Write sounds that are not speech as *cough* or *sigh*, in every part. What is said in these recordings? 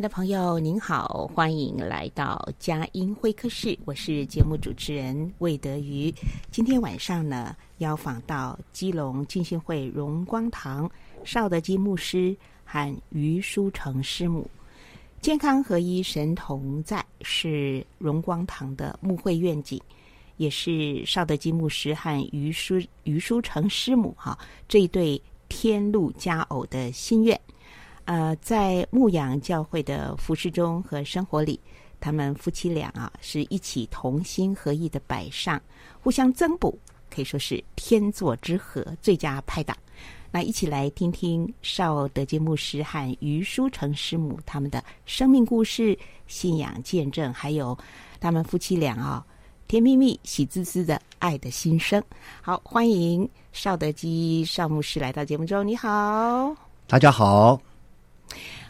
的朋友，您好，欢迎来到佳音会客室，我是节目主持人魏德瑜。今天晚上呢，邀访到基隆浸信会荣光堂邵德基牧师和于书成师母。健康合一，神同在，是荣光堂的牧会愿景，也是邵德基牧师和于书于书成师母哈这一对天路佳偶的心愿。呃，在牧养教会的服饰中和生活里，他们夫妻俩啊是一起同心合意的摆上，互相增补，可以说是天作之合，最佳拍档。那一起来听听邵德基牧师和于书成师母他们的生命故事、信仰见证，还有他们夫妻俩啊甜蜜蜜、喜滋滋的爱的心声。好，欢迎邵德基邵牧师来到节目中。你好，大家好。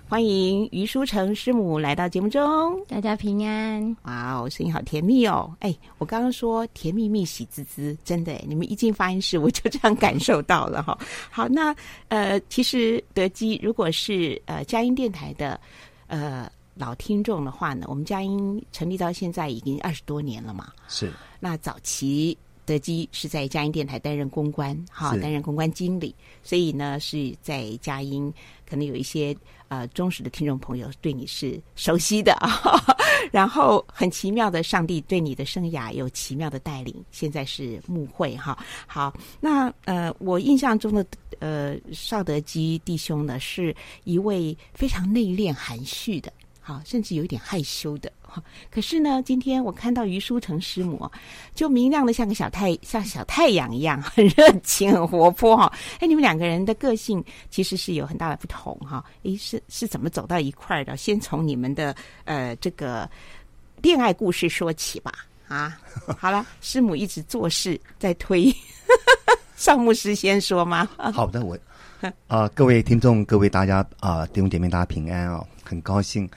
欢迎于书成师母来到节目中，大家平安。哇哦，声音好甜蜜哦！哎，我刚刚说甜蜜蜜、喜滋滋，真的，你们一进发音室，我就这样感受到了哈。*laughs* 好，那呃，其实德基如果是呃佳音电台的呃老听众的话呢，我们佳音成立到现在已经二十多年了嘛。是。那早期德基是在佳音电台担任公关，哈，担任公关经理，所以呢是在佳音可能有一些。呃，忠实的听众朋友对你是熟悉的 *laughs* 啊，然后很奇妙的，上帝对你的生涯有奇妙的带领。现在是牧会哈，好，那呃，我印象中的呃邵德基弟兄呢，是一位非常内敛含蓄的，好，甚至有一点害羞的。可是呢，今天我看到于书成师母，就明亮的像个小太像小太阳一样，很热情，很活泼哈。哎，你们两个人的个性其实是有很大的不同哈。哎，是是怎么走到一块的？先从你们的呃这个恋爱故事说起吧。啊，好了，师母一直做事在推，*laughs* 邵牧师先说吗？好的，我啊、各位听众，各位大家啊，弟兄姐妹，大家平安哦，很高兴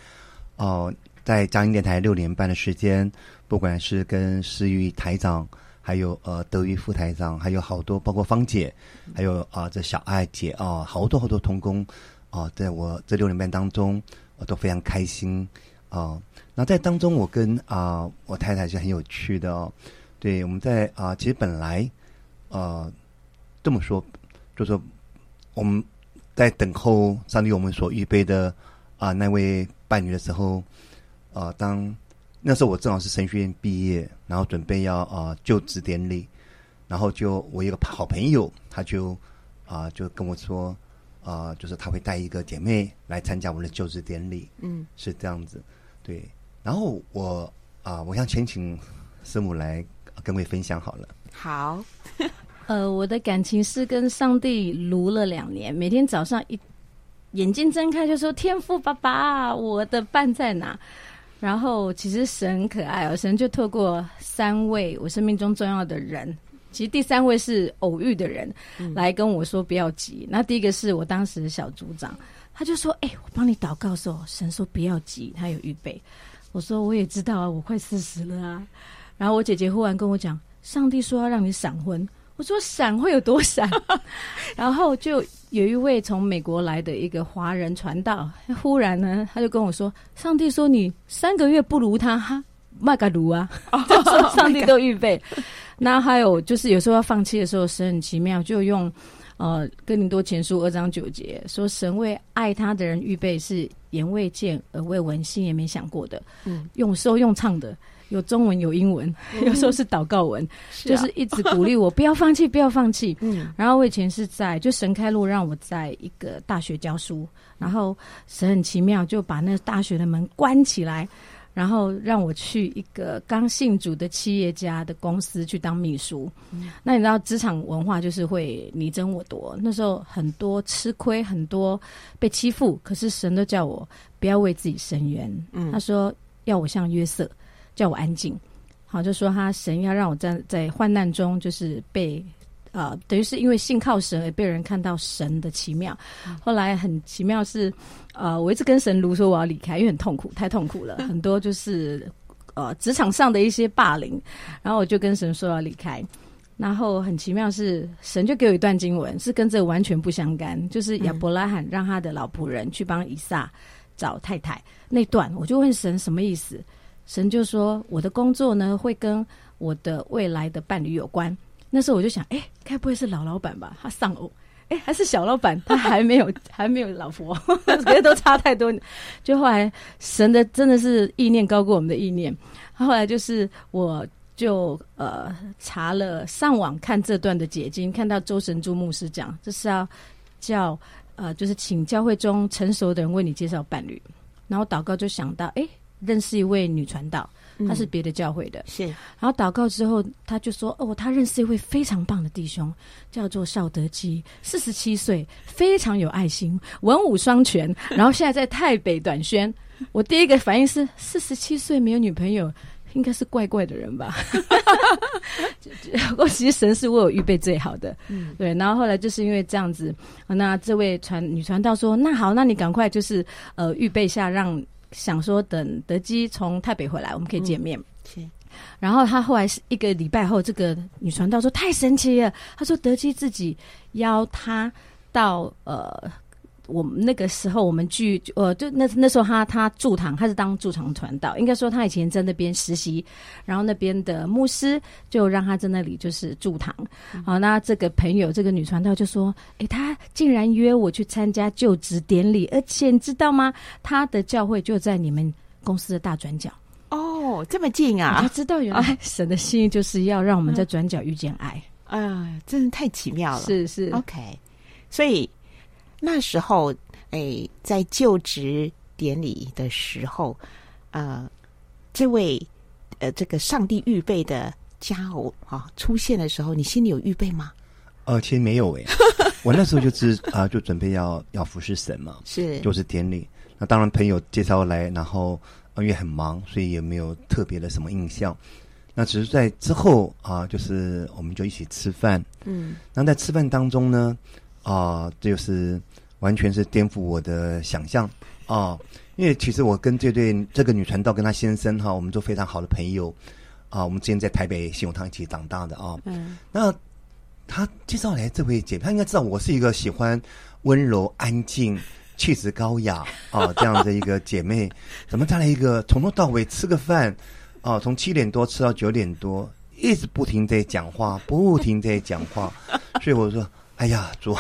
哦。在佳音电台六年半的时间，不管是跟思玉台长，还有呃德育副台长，还有好多包括芳姐，还有啊、这小爱姐啊、好多好多同工啊、在我这六年半当中，我都非常开心啊、那在当中，我跟啊、我太太是很有趣的哦。对，我们在啊、其实本来呃这么说，就是我们在等候上帝我们所预备的啊、呃、那位伴侣的时候。啊、呃，当那时候我正好是神学院毕业，然后准备要啊、呃、就职典礼，然后就我一个好朋友，他就啊、呃、就跟我说，啊、呃，就是他会带一个姐妹来参加我的就职典礼，嗯，是这样子，对。然后我啊、呃，我想先请师母来跟位分享好了。好，*laughs* 呃，我的感情是跟上帝撸了两年，每天早上一眼睛睁开就说：“天父爸爸，我的伴在哪？”然后其实神可爱哦，神就透过三位我生命中重要的人，其实第三位是偶遇的人，来跟我说不要急。那第一个是我当时的小组长，他就说：“哎，我帮你祷告的时候，神说不要急，他有预备。”我说：“我也知道啊，我快四十了啊。”然后我姐姐忽然跟我讲：“上帝说要让你闪婚。”我说闪会有多闪？*laughs* 然后就有一位从美国来的一个华人传道，忽然呢，他就跟我说：“上帝说你三个月不如他，哈，麦嘎卢啊！” *laughs* 就说上帝都预备。那还有就是有时候要放弃的时候，神很奇妙，就用呃哥林多前书二章九节说：“神为爱他的人预备是眼未见而未闻心也没想过的。”嗯，用说用唱的。有中文有英文，有时候是祷告文，是啊、就是一直鼓励我不要放弃，不要放弃。嗯，然后我以前是在就神开路让我在一个大学教书，然后神很奇妙就把那大学的门关起来，然后让我去一个刚信主的企业家的公司去当秘书。嗯、那你知道职场文化就是会你争我夺，那时候很多吃亏，很多被欺负，可是神都叫我不要为自己伸冤。嗯，他说要我像约瑟。叫我安静，好，就说他神要让我在在患难中，就是被呃，等于是因为信靠神而被人看到神的奇妙。嗯、后来很奇妙是，呃，我一直跟神卢说我要离开，因为很痛苦，太痛苦了，*laughs* 很多就是呃职场上的一些霸凌，然后我就跟神说要离开。然后很奇妙是，神就给我一段经文，是跟这个完全不相干，就是亚伯拉罕让他的老仆人去帮以撒找太太。那段，我就问神什么意思。神就说：“我的工作呢，会跟我的未来的伴侣有关。”那时候我就想：“哎，该不会是老老板吧？他丧偶，哎，还是小老板？*laughs* 他还没有，还没有老婆，*laughs* 这些都差太多。”就后来神的真的是意念高过我们的意念。后来就是我就呃查了上网看这段的解经，看到周神珠牧师讲，这是要叫呃就是请教会中成熟的人为你介绍伴侣。然后祷告就想到：“哎。”认识一位女传道，她是别的教会的，嗯、是。然后祷告之后，他就说：“哦，他认识一位非常棒的弟兄，叫做邵德基，四十七岁，非常有爱心，文武双全。*laughs* 然后现在在台北短宣。我第一个反应是：四十七岁没有女朋友，应该是怪怪的人吧？*laughs* 不过其实神是为我预备最好的，嗯，对。然后后来就是因为这样子，那这位传女传道说：那好，那你赶快就是呃预备下让。”想说等德基从台北回来，我们可以见面。嗯、然后他后来是一个礼拜后，这个女传道说太神奇了。他说德基自己邀他到呃。我们那个时候，我们去呃，就那那时候他他驻堂，他是当驻堂传道，应该说他以前在那边实习，然后那边的牧师就让他在那里就是驻堂。嗯、好，那这个朋友这个女传道就说：“诶，他竟然约我去参加就职典礼，而且你知道吗？他的教会就在你们公司的大转角。”哦，这么近啊！他知道原来 *laughs* 神的心意就是要让我们在转角遇见爱。啊、呃，真的太奇妙了！是是，OK，所以。那时候，哎，在就职典礼的时候，呃，这位呃，这个上帝预备的佳偶啊出现的时候，你心里有预备吗？呃，其实没有哎，*laughs* 我那时候就是啊、呃，就准备要要服侍神嘛，是就是典礼。那当然朋友介绍来，然后因为很忙，所以也没有特别的什么印象。那只是在之后啊、呃，就是我们就一起吃饭，嗯，那在吃饭当中呢。啊、呃，就是完全是颠覆我的想象啊、呃！因为其实我跟这对这个女传道跟她先生哈，我们都非常好的朋友啊、呃。我们之前在台北信友堂一起长大的啊。嗯。那她介绍来这位姐妹，她应该知道我是一个喜欢温柔、安静、气质高雅啊、呃、*laughs* 这样的一个姐妹。怎么再来一个从头到尾吃个饭啊、呃？从七点多吃到九点多，一直不停在讲话，不停在讲话。所以我说。哎呀，主！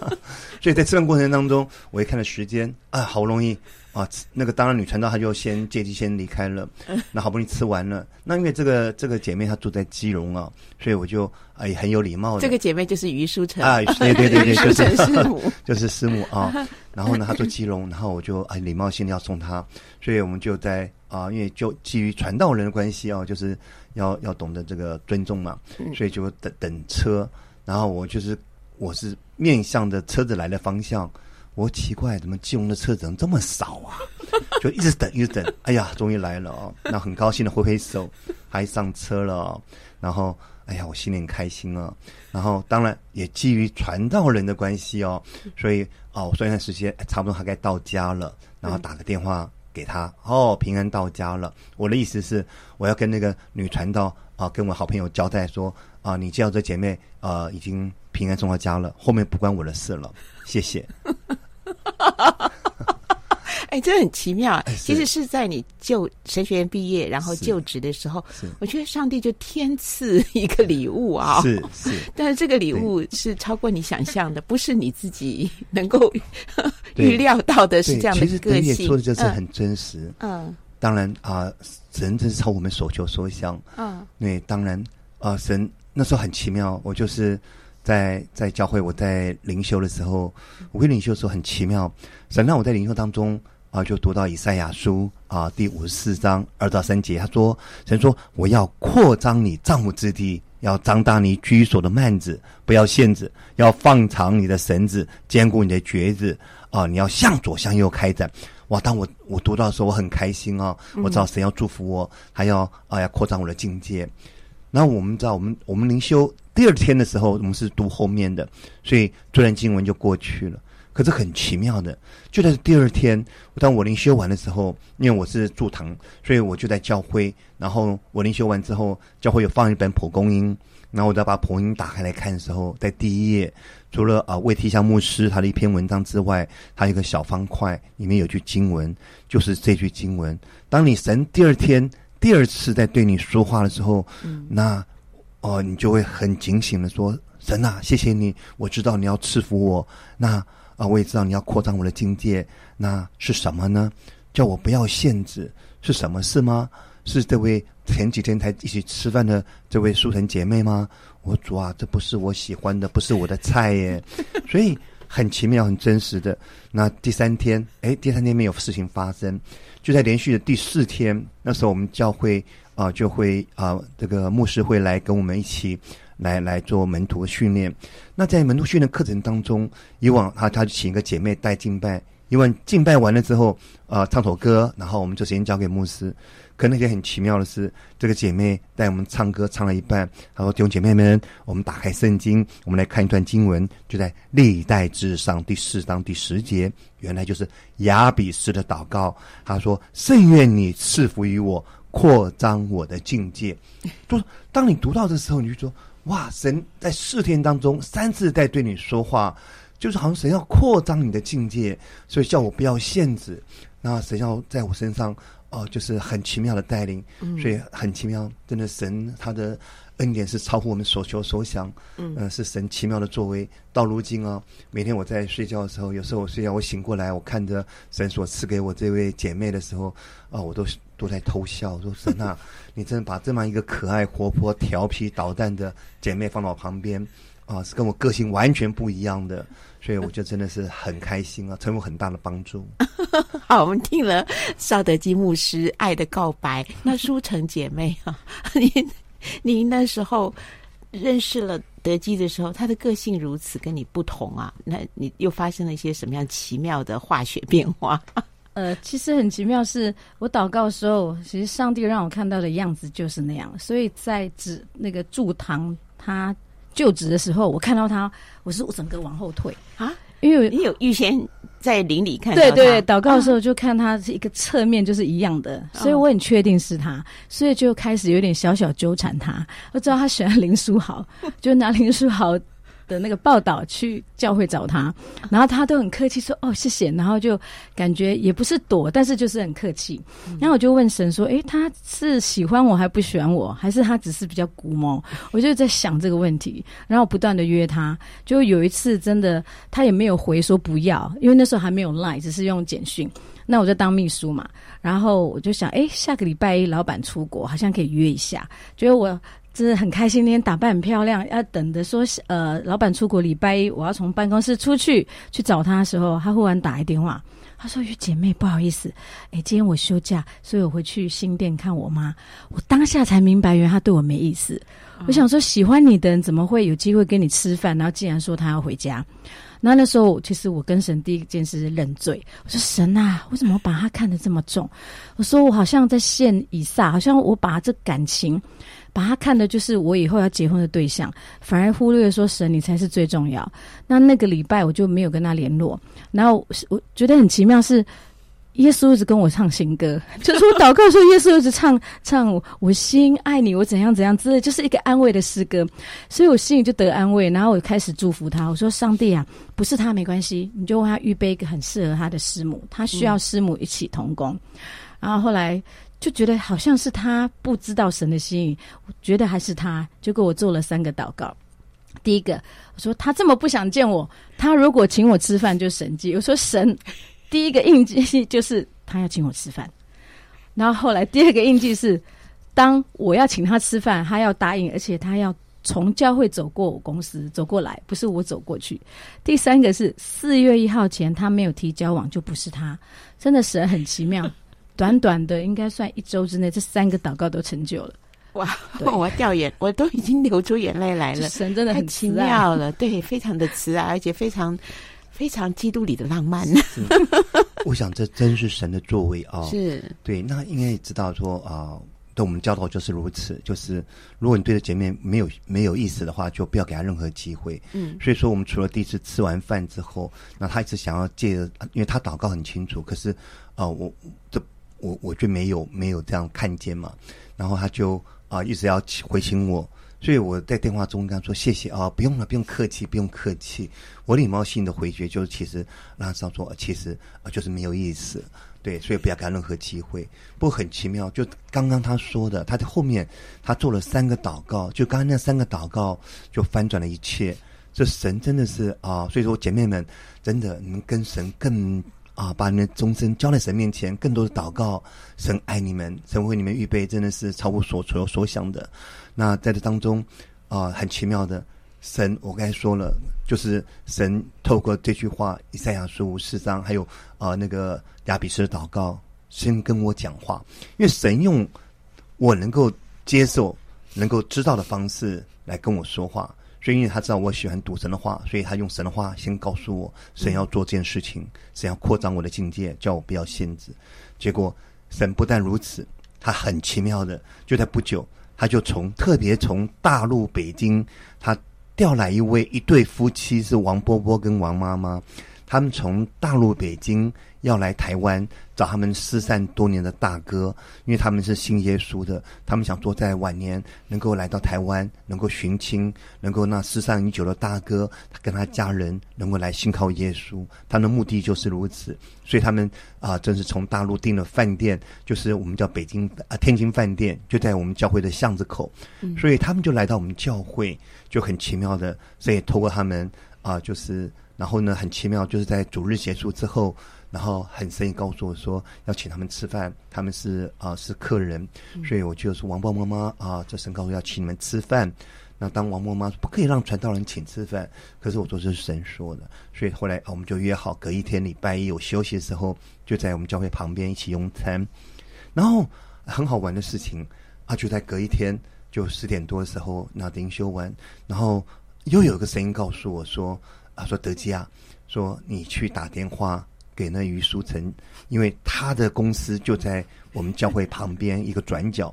*laughs* 所以在吃饭过程当中，我一看了时间啊，好不容易啊，那个当然女传道她就先借机先离开了。那好不容易吃完了，那因为这个这个姐妹她住在基隆啊，所以我就哎很有礼貌的。这个姐妹就是于淑成啊，对对对对，*laughs* 就是师母，就是师母啊。然后呢，她住基隆，然后我就哎礼貌性的要送她，所以我们就在啊，因为就基于传道人的关系啊，就是要要懂得这个尊重嘛，所以就等等车，然后我就是。我是面向着车子来的方向，我奇怪，怎么基隆的车子怎么这么少啊？*laughs* 就一直等，一直等。哎呀，终于来了哦！那很高兴的挥挥手，还上车了。然后，哎呀，我心里很开心啊。然后，当然也基于传道人的关系哦，所以哦，我算一算时间，差不多还该到家了。然后打个电话给他，哦，平安到家了。我的意思是，我要跟那个女传道啊，跟我好朋友交代说啊，你介绍这姐妹啊，已经平安送到家了，后面不关我的事了，谢谢。*laughs* 哎，这很奇妙。其实是在你就神学院毕业，然后就职的时候，我觉得上帝就天赐一个礼物啊。是是，*laughs* 但是这个礼物是超过你想象的，不是你自己能够 *laughs* 预料到的，是这样的个性。其实你也说的就是很真实。嗯，当然啊，神真是超我们所求所想。嗯，对，当然啊，神那时候很奇妙。我就是在在教会，我在灵修的时候，我跟灵修的时候很奇妙。神让我在灵修当中。啊，就读到以赛亚书啊第五十四章二到三节，他说：“神说，我要扩张你帐幕之地，要张大你居所的幔子，不要限制，要放长你的绳子，坚固你的橛子啊！你要向左向右开展。”哇！当我我读到的时候，我很开心哦！我知道神要祝福我，还要啊要扩展我的境界。那我们知道，我们我们灵修第二天的时候，我们是读后面的，所以这段经文就过去了。可是很奇妙的，就在第二天，当我灵修完的时候，因为我是驻堂，所以我就在教会。然后我灵修完之后，教会有放一本蒲公英，然后我再把蒲公英打开来看的时候，在第一页，除了啊魏提香牧师他的一篇文章之外，还有一个小方块，里面有句经文，就是这句经文：当你神第二天第二次在对你说话的时候，那哦、你就会很警醒的说：神啊，谢谢你，我知道你要赐福我。那啊，我也知道你要扩张我的境界，那是什么呢？叫我不要限制，是什么事吗？是这位前几天才一起吃饭的这位书城姐妹吗？我说主啊，这不是我喜欢的，不是我的菜耶。*laughs* 所以很奇妙、很真实的。那第三天，哎，第三天没有事情发生，就在连续的第四天，那时候我们教会啊、就会啊、这个牧师会来跟我们一起。来来做门徒训练。那在门徒训练课程当中，以往他他就请一个姐妹带敬拜，因为敬拜完了之后，呃，唱首歌，然后我们就先交给牧师。可那天很奇妙的是，这个姐妹带我们唱歌唱了一半，她说：“弟兄姐妹们，我们打开圣经，我们来看一段经文，就在历代志上第四章第十节，原来就是雅比斯的祷告。他说：‘圣愿你赐福于我，扩张我的境界。*laughs* ’就是当你读到的时候，你就说。”哇！神在四天当中三次在对你说话，就是好像神要扩张你的境界，所以叫我不要限制。那神要在我身上，哦、呃，就是很奇妙的带领，所以很奇妙。真的，神他的恩典是超乎我们所求所想。嗯、呃，是神奇妙的作为。到如今啊，每天我在睡觉的时候，有时候我睡觉，我醒过来，我看着神所赐给我这位姐妹的时候，啊、呃，我都都在偷笑，我说神啊。*laughs* 你真的把这么一个可爱、活泼、调皮捣蛋的姐妹放到我旁边，啊，是跟我个性完全不一样的，所以我就真的是很开心啊，成为很大的帮助。*laughs* 好，我们听了邵德基牧师爱的告白，那舒城姐妹啊，*laughs* 您您那时候认识了德基的时候，他的个性如此跟你不同啊，那你又发生了一些什么样奇妙的化学变化？*laughs* 呃，其实很奇妙是，是我祷告的时候，其实上帝让我看到的样子就是那样。所以在指那个祝堂他就职的时候，我看到他，我是我整个往后退啊，因为你有预先在林里看到对对，祷告的时候就看他是一个侧面就是一样的，啊、所以我很确定是他，所以就开始有点小小纠缠他。我知道他喜欢林书豪，*laughs* 就拿林书豪。的那个报道去教会找他，然后他都很客气说哦谢谢，然后就感觉也不是躲，但是就是很客气。然后我就问神说，诶，他是喜欢我还不喜欢我，还是他只是比较古毛？我就在想这个问题，然后不断的约他，就有一次真的他也没有回说不要，因为那时候还没有 Line，只是用简讯。那我就当秘书嘛，然后我就想，诶，下个礼拜一老板出国，好像可以约一下，觉得我。真的很开心，那天打扮很漂亮，要等着说，呃，老板出国礼拜一，我要从办公室出去去找他的时候，他忽然打来电话，他说：“姐妹，不好意思，哎，今天我休假，所以我回去新店看我妈。”我当下才明白，原来他对我没意思。嗯、我想说，喜欢你的人怎么会有机会跟你吃饭？然后竟然说他要回家。那那时候，其实我跟神第一件事是认罪。我说：“神啊，为什么把他看得这么重？”我说：“我好像在献以撒，好像我把这感情。”把他看的就是我以后要结婚的对象，反而忽略说神你才是最重要。那那个礼拜我就没有跟他联络。然后我觉得很奇妙是，耶稣一直跟我唱新歌，*laughs* 就是我祷告的时候，耶稣一直唱唱我心爱你，我怎样怎样之类，就是一个安慰的诗歌，所以我心里就得安慰，然后我开始祝福他，我说上帝啊，不是他没关系，你就为他预备一个很适合他的师母，他需要师母一起同工，嗯、然后后来就觉得好像是他不知道神的心意，觉得还是他，就给我做了三个祷告，第一个我说他这么不想见我，他如果请我吃饭就神迹，我说神。第一个印记就是他要请我吃饭，然后后来第二个印记是，当我要请他吃饭，他要答应，而且他要从教会走过我公司走过来，不是我走过去。第三个是四月一号前他没有提交往，就不是他。真的神很奇妙，短短的应该算一周之内，这三个祷告都成就了。哇！*laughs* 我掉眼，我都已经流出眼泪来了。*laughs* 神真的很奇妙了，*laughs* 对，非常的慈爱，而且非常。非常基督里的浪漫，我想这真是神的作为啊！是对，那应该也知道说啊，对我们教导就是如此，就是如果你对着姐妹没有没有意思的话，就不要给她任何机会。嗯，所以说我们除了第一次吃完饭之后，那他一直想要借着，因为他祷告很清楚，可是啊，我这我我就没有没有这样看见嘛，然后他就啊一直要回请我。所以我在电话中跟他说谢谢啊，不用了，不用客气，不用客气。我礼貌性的回绝就是，其实让他知道说，其实啊就是没有意思，对，所以不要给他任何机会。不过很奇妙，就刚刚他说的，他在后面他做了三个祷告，就刚刚那三个祷告就翻转了一切。这神真的是啊，所以说姐妹们，真的你们跟神更啊，把你们的终身交在神面前，更多的祷告，神爱你们，神为你们预备，真的是超乎所所有所想的。那在这当中，啊、很奇妙的神，我刚才说了，就是神透过这句话，以赛亚书五四章，还有啊、那个雅比斯的祷告，先跟我讲话，因为神用我能够接受、能够知道的方式来跟我说话，所以因为他知道我喜欢读神的话，所以他用神的话先告诉我，神要做这件事情，神要扩张我的境界，叫我不要限制。结果神不但如此，他很奇妙的，就在不久。他就从特别从大陆北京，他调来一位一对夫妻，是王波波跟王妈妈，他们从大陆北京要来台湾。找他们失散多年的大哥，因为他们是信耶稣的，他们想说在晚年能够来到台湾，能够寻亲，能够那失散已久的大哥，他跟他家人能够来信靠耶稣，他们的目的就是如此。所以他们啊，正是从大陆订了饭店，就是我们叫北京啊天津饭店，就在我们教会的巷子口。嗯、所以他们就来到我们教会，就很奇妙的，所以透过他们啊，就是然后呢，很奇妙，就是在主日结束之后。然后很深意告诉我说要请他们吃饭，他们是啊、呃、是客人，所以我就说王伯妈妈啊，这神告诉要请你们吃饭。那当王伯妈说不可以让传道人请吃饭，可是我说这是神说的，所以后来我们就约好隔一天礼拜一有休息的时候，就在我们教会旁边一起用餐。然后很好玩的事情啊，就在隔一天就十点多的时候，那灵修完，然后又有个声音告诉我说啊，说德基啊，说你去打电话。给那于书成，因为他的公司就在我们教会旁边一个转角。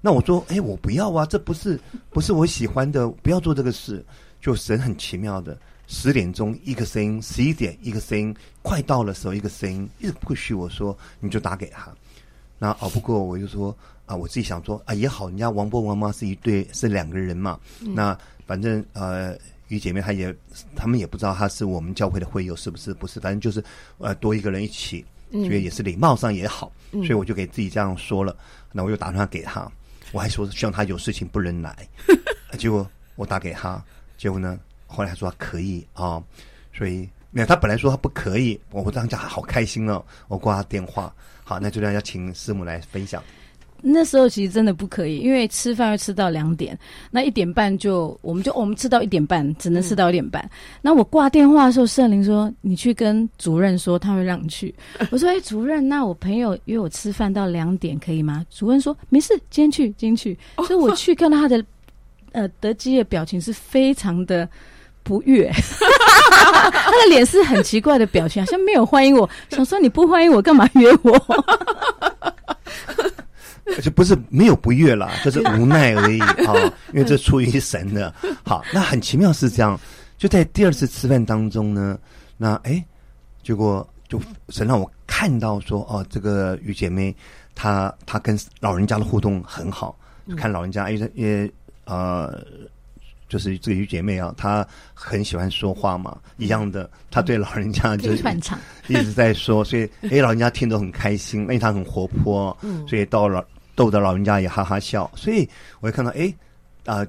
那我说，哎，我不要啊，这不是不是我喜欢的，不要做这个事。就神很奇妙的，十点钟一个声音，十一点一个声音，快到的时候一个声音，一直不许我说，你就打给他。那熬不过，我就说啊，我自己想说啊，也好，人家王伯王妈是一对，是两个人嘛。嗯、那反正呃。与姐妹，她也，他们也不知道她是我们教会的会友，是不是？不是，反正就是，呃，多一个人一起，觉得也是礼貌上也好，嗯、所以我就给自己这样说了。那我又打电话给他，我还说希望他有事情不能来。*laughs* 结果我打给他，结果呢，后来他说他可以啊、哦，所以没有，他本来说他不可以，我当时好开心哦，我挂他电话。好，那就这样要请师母来分享。那时候其实真的不可以，因为吃饭要吃到两点，那一点半就我们就我们吃到一点半，只能吃到一点半。嗯、那我挂电话的时候，圣灵说：“你去跟主任说，他会让你去。*laughs* ”我说：“哎，主任，那我朋友约我吃饭到两点，可以吗？”主任说：“没事，今天去，今天去。”所以我去看到他的呃德基的表情是非常的不悦，*laughs* 他的脸是很奇怪的表情，好像没有欢迎我。想说你不欢迎我，干嘛约我？就不是没有不悦了，就是无奈而已 *laughs* 啊！因为这出于神的。好，那很奇妙是这样，就在第二次吃饭当中呢，那哎，结果就神让我看到说，哦，这个于姐妹她她跟老人家的互动很好，嗯、看老人家，因为因为呃。就是这个于姐妹啊，她很喜欢说话嘛，一样的，她对老人家就是一直在说，所以哎，老人家听得很开心，因为她很活泼，嗯，所以到老逗得老人家也哈哈笑，所以我会看到哎啊、呃，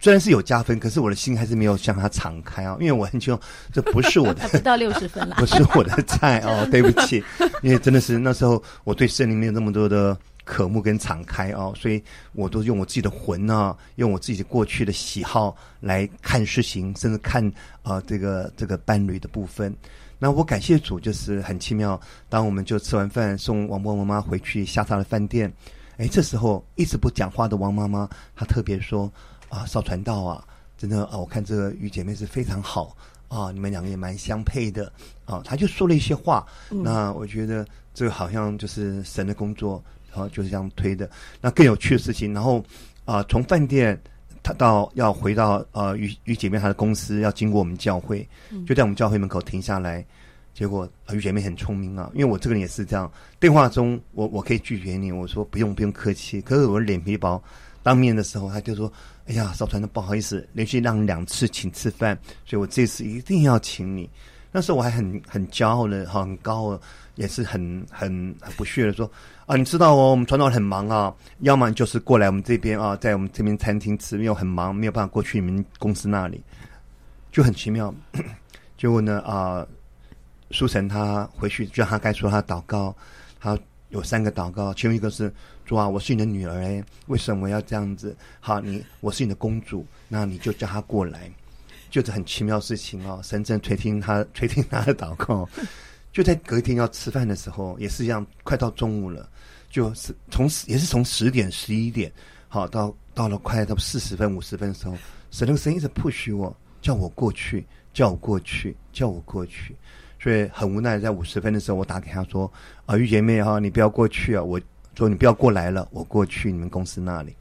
虽然是有加分，可是我的心还是没有向她敞开啊，因为我很清楚这不是我的，*laughs* 不到六十分了，不是我的菜哦，对不起，因为真的是那时候我对森林没有那么多的。渴慕跟敞开哦，所以我都用我自己的魂啊，用我自己的过去的喜好来看事情，甚至看啊、呃、这个这个伴侣的部分。那我感谢主，就是很奇妙。当我们就吃完饭，送王波妈妈回去下榻的饭店，哎，这时候一直不讲话的王妈妈，她特别说啊，少传道啊，真的啊，我看这个于姐妹是非常好啊，你们两个也蛮相配的啊。她就说了一些话，嗯、那我觉得这个好像就是神的工作。啊，就是这样推的。那更有趣的事情，然后啊，从、呃、饭店他到要回到呃于于姐妹她的公司，要经过我们教会，就在我们教会门口停下来。结果于姐妹很聪明啊，因为我这个人也是这样。电话中我我可以拒绝你，我说不用不用客气。可是我脸皮薄，当面的时候他就说：“哎呀，少传的不好意思，连续让你两次请吃饭，所以我这次一定要请你。”那时候我还很很骄傲的，很高傲，也是很很很不屑的说。啊，你知道哦，我们传道很忙啊，要么就是过来我们这边啊，在我们这边餐厅吃，因为很忙，没有办法过去你们公司那里，就很奇妙。*clears throat* 结果呢，啊，书成他回去就让他该说他祷告，他有三个祷告，其中一个是主啊，我是你的女儿哎，为什么要这样子？好，你我是你的公主，那你就叫他过来，就是很奇妙事情哦。神正垂听他垂听他的祷告，就在隔天要吃饭的时候，也是一样，快到中午了。就是从也是从十点十一点，好到到了快到四十分五十分的时候，神那个声音一直 push 我，叫我过去，叫我过去，叫我过去，所以很无奈，在五十分的时候，我打给他说：“啊，玉姐妹哈，你不要过去啊！”我说：“你不要过来了，我过去你们公司那里。”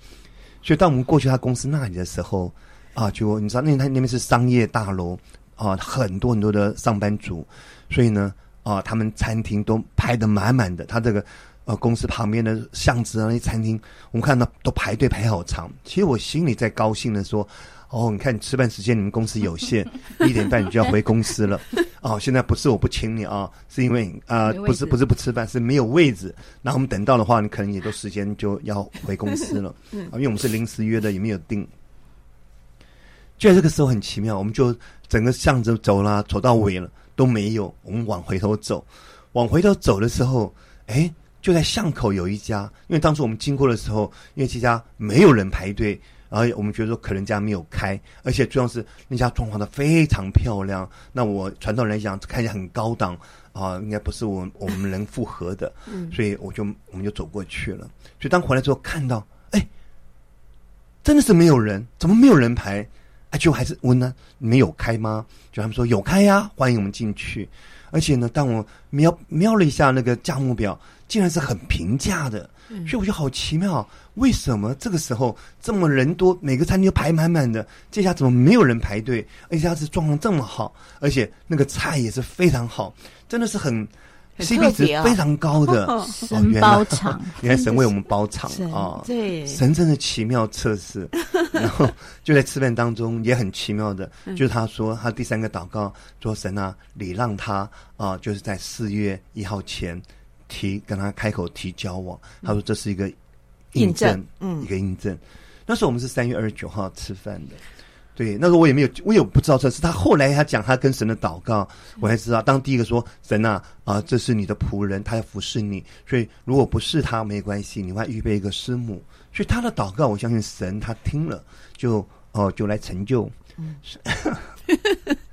所以当我们过去他公司那里的时候，啊，就你知道那他那边是商业大楼啊，很多很多的上班族，所以呢，啊，他们餐厅都排得满满的，他这个。呃，公司旁边的巷子啊，那些餐厅，我们看到都排队排好长。其实我心里在高兴的说：“哦，你看吃饭时间你们公司有限，一点半你就要回公司了。哦，现在不是我不请你啊，是因为啊、呃，不是不是不吃饭，是没有位置。那我们等到的话，你可能也都时间就要回公司了。*laughs* 啊，因为我们是临时约的，也没有定。就在这个时候很奇妙，我们就整个巷子走啦，走到尾了都没有。我们往回头走，往回头走的时候，哎。就在巷口有一家，因为当时我们经过的时候，因为这家没有人排队，然后我们觉得说可能家没有开，而且主要是那家装潢的非常漂亮。那我传统来讲，看起来很高档啊，应该不是我我们能复合的，所以我就我们就走过去了。所以当回来之后看到，哎，真的是没有人，怎么没有人排？哎，就还是问呢，没有开吗？就他们说有开呀，欢迎我们进去。而且呢，当我瞄瞄了一下那个价目表，竟然是很平价的，所以我觉得好奇妙，为什么这个时候这么人多，每个餐厅都排满满的，这下怎么没有人排队？而且它是状况这么好，而且那个菜也是非常好，真的是很。CP 值非常高的，*laughs* 哦，神包场，*laughs* 原来神为我们包场啊！对，神真的奇妙测试。*laughs* 然后就在吃饭当中也很奇妙的，就是他说他第三个祷告说神啊，你让他啊，就是在四月一号前提跟他开口提交往。他说这是一个印证，嗯，一个印证。那时候我们是三月二十九号吃饭的。对，那时候我也没有，我也不知道这是他。后来他讲他跟神的祷告，我才知道。当第一个说神啊啊，这是你的仆人，他要服侍你，所以如果不是他没关系，你会预备一个师母。所以他的祷告，我相信神他听了，就哦、呃、就来成就。嗯 *laughs*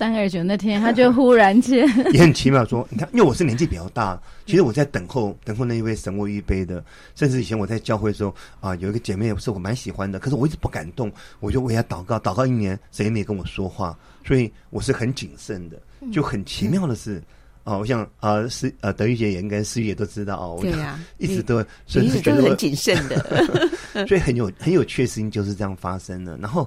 三二九那天，他就忽然间 *laughs* 也很奇妙说：“你看，因为我是年纪比较大，其实我在等候 *laughs* 等候那一位神为预备的。甚至以前我在教会的时候啊，有一个姐妹是我蛮喜欢的，可是我一直不敢动，我就为她祷告，祷告一年，谁也没跟我说话，所以我是很谨慎的。就很奇妙的是，啊，我想啊，思啊，德玉姐也应该思玉也都知道哦。对呀，一直都一直都是很谨慎的，*laughs* 所以很有很有趣的事情就是这样发生的。然后。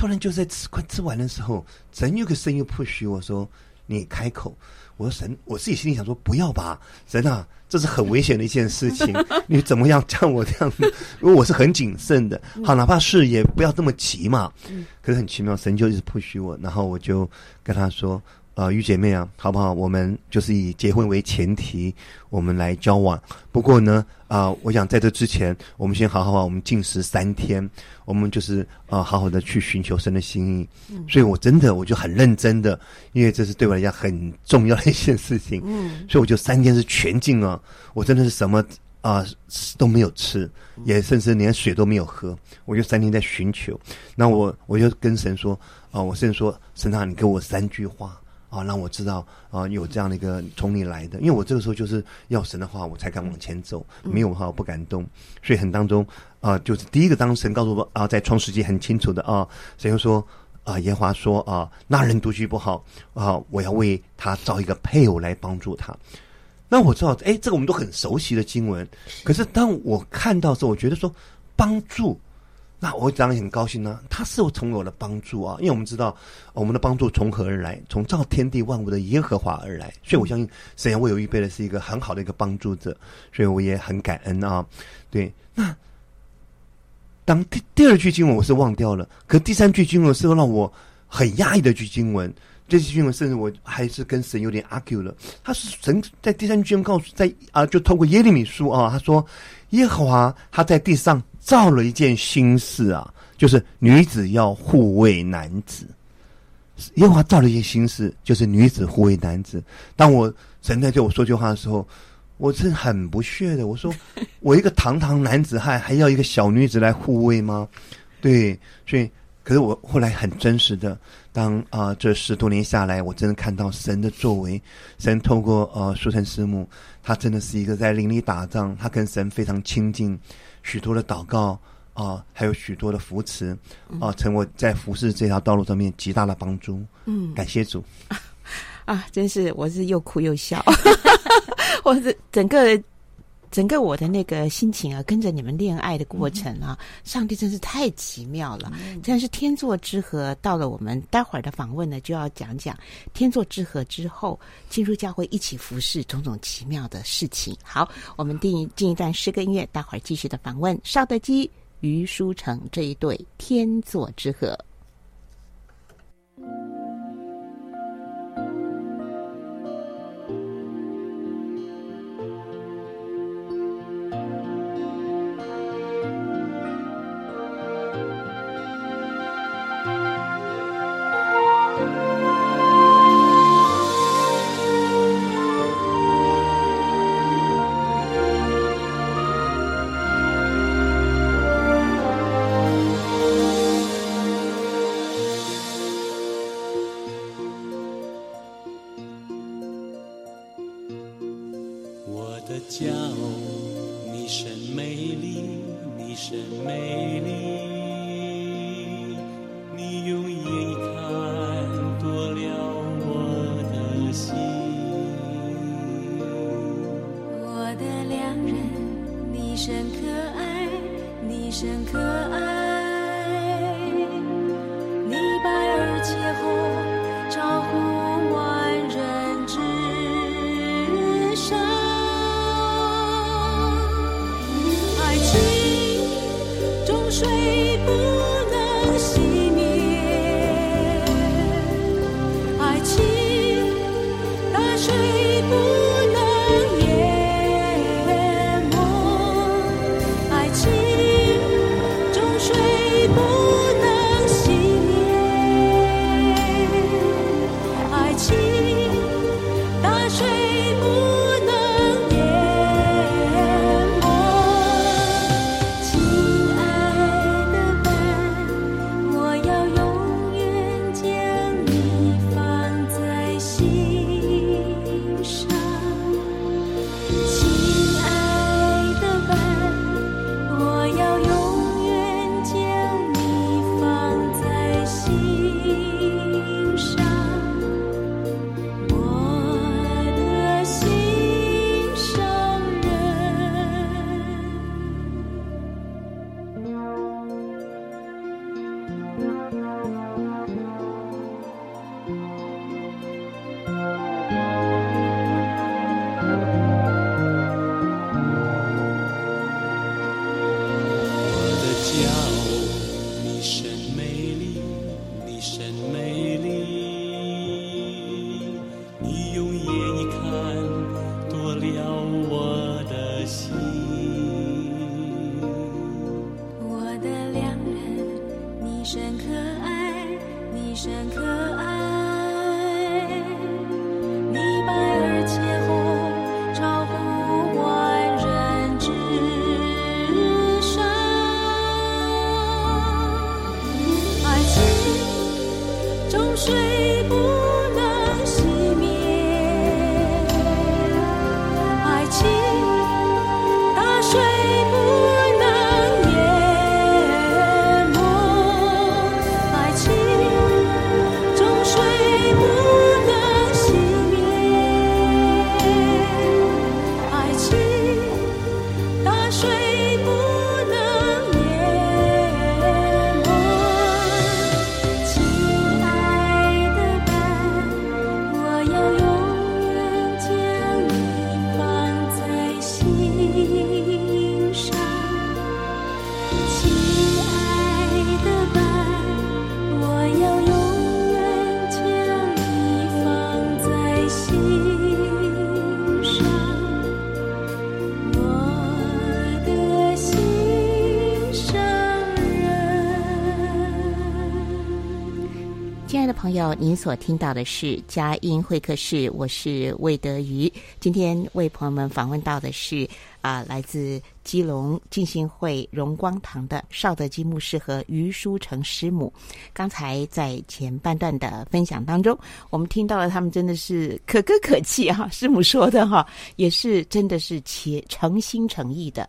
突然就在吃快吃完的时候，神有个声音 push 我说：“你开口。”我说神，我自己心里想说不要吧，神啊，这是很危险的一件事情，*laughs* 你怎么样像我这样子？因为我是很谨慎的，好，哪怕是也不要这么急嘛。可是很奇妙，神就一直 push 我，然后我就跟他说。啊，于姐妹啊，好不好？我们就是以结婚为前提，我们来交往。不过呢，啊，我想在这之前，我们先好好，我们禁食三天，我们就是啊，好好的去寻求神的心意。嗯，所以我真的我就很认真的，因为这是对我来讲很重要的一件事情。嗯，所以我就三天是全禁啊，我真的是什么啊都没有吃，也甚至连水都没有喝，我就三天在寻求。那我我就跟神说啊，我甚至说，神啊，你给我三句话。啊，让我知道啊，有这样的一个从你来的，因为我这个时候就是要神的话，我才敢往前走，没有的话我不敢动。所以很当中啊，就是第一个，当神告诉我啊，在创世纪很清楚的啊，神又说啊，耶华说啊，那人独居不好啊，我要为他找一个配偶来帮助他。那我知道，哎，这个我们都很熟悉的经文，可是当我看到的时候，我觉得说帮助。那我当然很高兴呢、他是从我的帮助啊，因为我们知道我们的帮助从何而来？从造天地万物的耶和华而来，所以我相信神为我预备的是一个很好的一个帮助者，所以我也很感恩啊。对，那当第第二句经文我是忘掉了，可第三句经文是让我很压抑的句经文，这句经文甚至我还是跟神有点 argue 了。他是神在第三句经文告诉在啊，就透过耶利米书啊，他说耶和华他在地上。造了一件新事啊，就是女子要护卫男子。耶和华造了一件新事，就是女子护卫男子。当我神在对我说这句话的时候，我是很不屑的。我说：“ *laughs* 我一个堂堂男子汉，还要一个小女子来护卫吗？”对，所以，可是我后来很真实的，当啊、呃、这十多年下来，我真的看到神的作为。神透过呃书成师母，他真的是一个在灵里打仗，他跟神非常亲近。许多的祷告啊、呃，还有许多的扶持啊、呃，成为在服侍这条道路上面极大的帮助。嗯，感谢主啊，*laughs* 啊，真是我是又哭又笑，*laughs* 我是整个。整个我的那个心情啊，跟着你们恋爱的过程啊，嗯、上帝真是太奇妙了，嗯、真是天作之合。到了我们待会儿的访问呢，就要讲讲天作之合之后，进入教会一起服侍种种奇妙的事情。好，我们定进一段诗歌音乐，待会儿继续的访问邵德基、于书成这一对天作之合。朋友，您所听到的是佳音会客室，我是魏德瑜。今天为朋友们访问到的是啊、来自基隆浸信会荣光堂的邵德基牧师和余书成师母。刚才在前半段的分享当中，我们听到了他们真的是可歌可泣哈，师母说的哈，也是真的是切诚心诚意的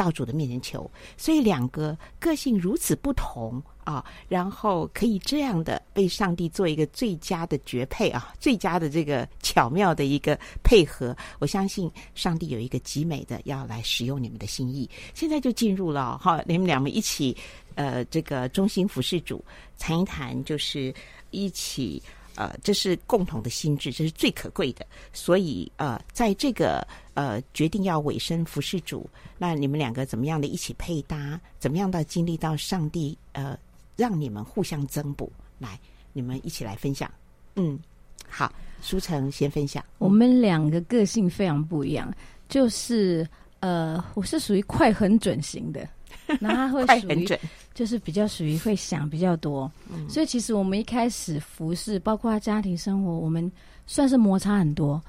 到主的面前求。所以两个个性如此不同。啊，然后可以这样的被上帝做一个最佳的绝配啊，最佳的这个巧妙的一个配合。我相信上帝有一个极美的要来使用你们的心意。现在就进入了哈，你们两位一起呃，这个中心服侍主，谈一谈，就是一起呃，这是共同的心志，这是最可贵的。所以呃，在这个呃决定要委身服侍主，那你们两个怎么样的一起配搭？怎么样的经历到上帝呃？让你们互相增补，来，你们一起来分享。嗯，好，书成先分享。我们两个个性非常不一样，就是呃，我是属于快很准型的，*laughs* 那他会属于就是比较属于会想比较多。嗯，所以其实我们一开始服侍，包括家庭生活，我们算是摩擦很多，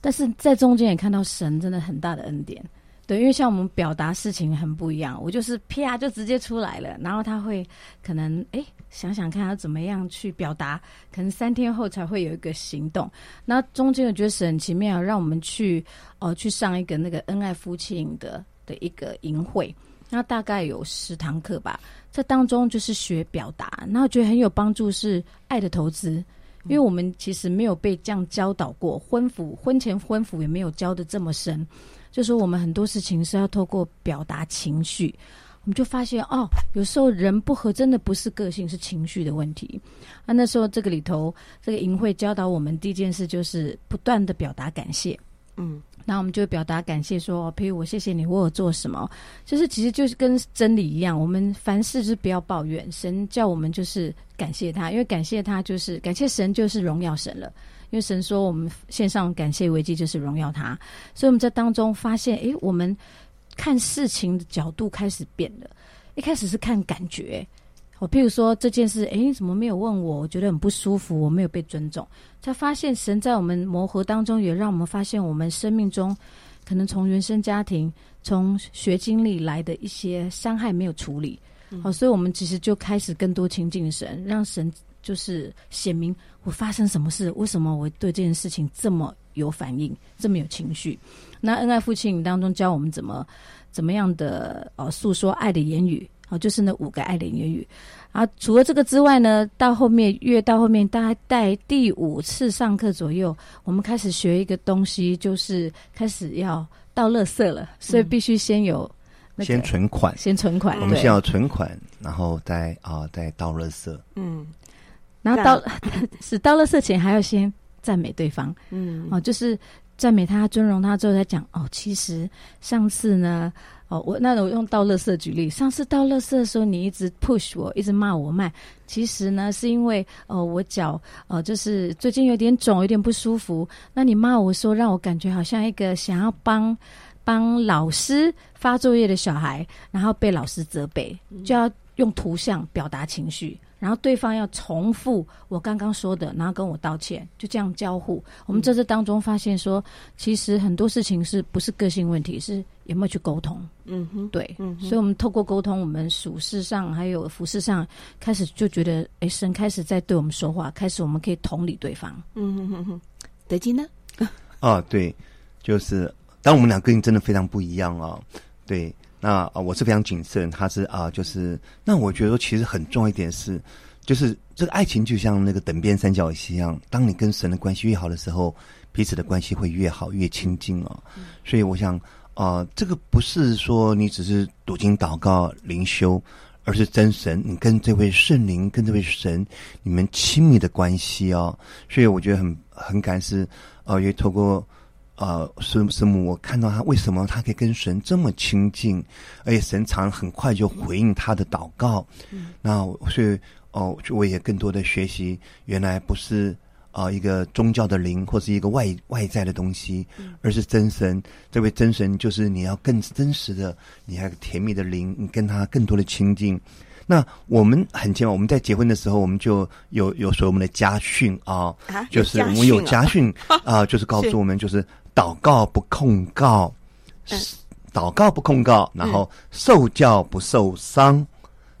但是在中间也看到神真的很大的恩典。对，因为像我们表达事情很不一样，我就是啪就直接出来了，然后他会可能哎想想看要怎么样去表达，可能三天后才会有一个行动。那中间我觉得是很奇妙，让我们去哦、呃、去上一个那个恩爱夫妻营的的一个营会，那大概有十堂课吧，在当中就是学表达，那我觉得很有帮助，是爱的投资，因为我们其实没有被这样教导过，婚辅婚前婚辅也没有教得这么深。就说我们很多事情是要透过表达情绪，我们就发现哦，有时候人不合真的不是个性，是情绪的问题。啊，那时候这个里头，这个淫会教导我们第一件事就是不断的表达感谢。嗯，那我们就表达感谢说，譬如我谢谢你为我做什么，就是其实就是跟真理一样，我们凡事就是不要抱怨，神叫我们就是感谢他，因为感谢他就是感谢神就是荣耀神了。因为神说，我们献上感谢危机就是荣耀他，所以我们在当中发现，诶，我们看事情的角度开始变了。一开始是看感觉，我譬如说这件事，诶，你怎么没有问我？我觉得很不舒服，我没有被尊重。才发现神在我们磨合当中，也让我们发现我们生命中可能从原生家庭、从学经历来的一些伤害没有处理。好，所以我们其实就开始更多亲近神，让神。就是显明我发生什么事，为什么我对这件事情这么有反应，这么有情绪？那恩爱父亲当中教我们怎么怎么样的呃诉说爱的言语，哦，就是那五个爱的言语。啊，除了这个之外呢，到后面越到后面，大概在第五次上课左右，我们开始学一个东西，就是开始要倒垃圾了，所以必须先有、那个、先存款，先存款，我们先要存款，然后再啊、呃、再倒垃圾，嗯。然后到 *laughs* 是到了色前，还要先赞美对方，嗯，哦，就是赞美他、尊荣他之后，再讲哦，其实上次呢，哦，我那我用倒垃圾举例，上次倒垃圾的时候，你一直 push 我，一直骂我慢，其实呢是因为呃我脚呃就是最近有点肿，有点不舒服。那你骂我说，让我感觉好像一个想要帮帮老师发作业的小孩，然后被老师责备，就要用图像表达情绪。然后对方要重复我刚刚说的，然后跟我道歉，就这样交互。我们在这当中发现说，其实很多事情是不是个性问题，是有没有去沟通。嗯哼，对，嗯，所以我们透过沟通，我们属事上还有服饰上，开始就觉得，哎，神开始在对我们说话，开始我们可以同理对方。嗯哼哼哼，德基呢？*laughs* 啊，对，就是当我们两个人真的非常不一样啊，对。那啊，我是非常谨慎，他是啊，就是那我觉得其实很重要一点是，就是这个爱情就像那个等边三角形一样，当你跟神的关系越好的时候，彼此的关系会越好越亲近哦。嗯、所以我想啊、呃，这个不是说你只是读经祷告灵修，而是真神，你跟这位圣灵跟这位神你们亲密的关系哦。所以我觉得很很感谢啊，也透过。呃，师师母，我看到他为什么他可以跟神这么亲近，而且神常很快就回应他的祷告。嗯，那所以哦，我也更多的学习，原来不是啊、呃、一个宗教的灵或是一个外外在的东西，而是真神。这位真神就是你要更真实的，你还有甜蜜的灵，你跟他更多的亲近。那我们很奇妙，我们在结婚的时候，我们就有有说我们的家训啊，啊就是我们有家训啊，*laughs* 啊，就是告诉我们就是。祷告不控告，祷告不控告，然后受教不受伤。嗯、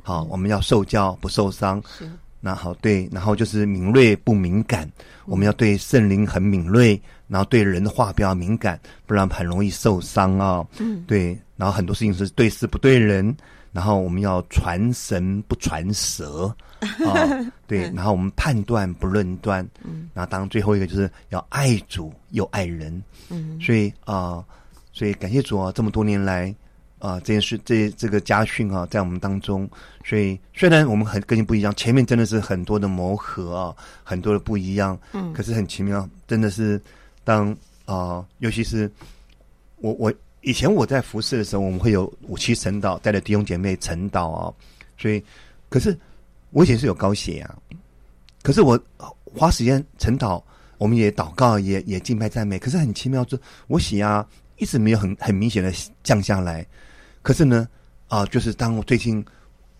好，我们要受教不受伤。是，那好，对，然后就是敏锐不敏感。嗯、我们要对圣灵很敏锐，然后对人的话比较敏感，不然很容易受伤啊、哦。嗯，对，然后很多事情是对事不对人。然后我们要传神不传舌。*laughs* 啊、哦，对，然后我们判断不论断，嗯，然后当然最后一个就是要爱主又爱人，嗯，所以啊、呃，所以感谢主啊，这么多年来啊、呃，这件事这这个家训啊，在我们当中，所以虽然我们很个性不一样，前面真的是很多的磨合啊，很多的不一样，嗯，可是很奇妙，真的是当啊、呃，尤其是我我以前我在服侍的时候，我们会有五七晨祷带着弟兄姐妹晨祷啊，所以可是。我以前是有高血压，可是我花时间晨祷，我们也祷告，也也敬拜赞美。可是很奇妙，就我血压一直没有很很明显的降下来。可是呢，啊、就是当我最近，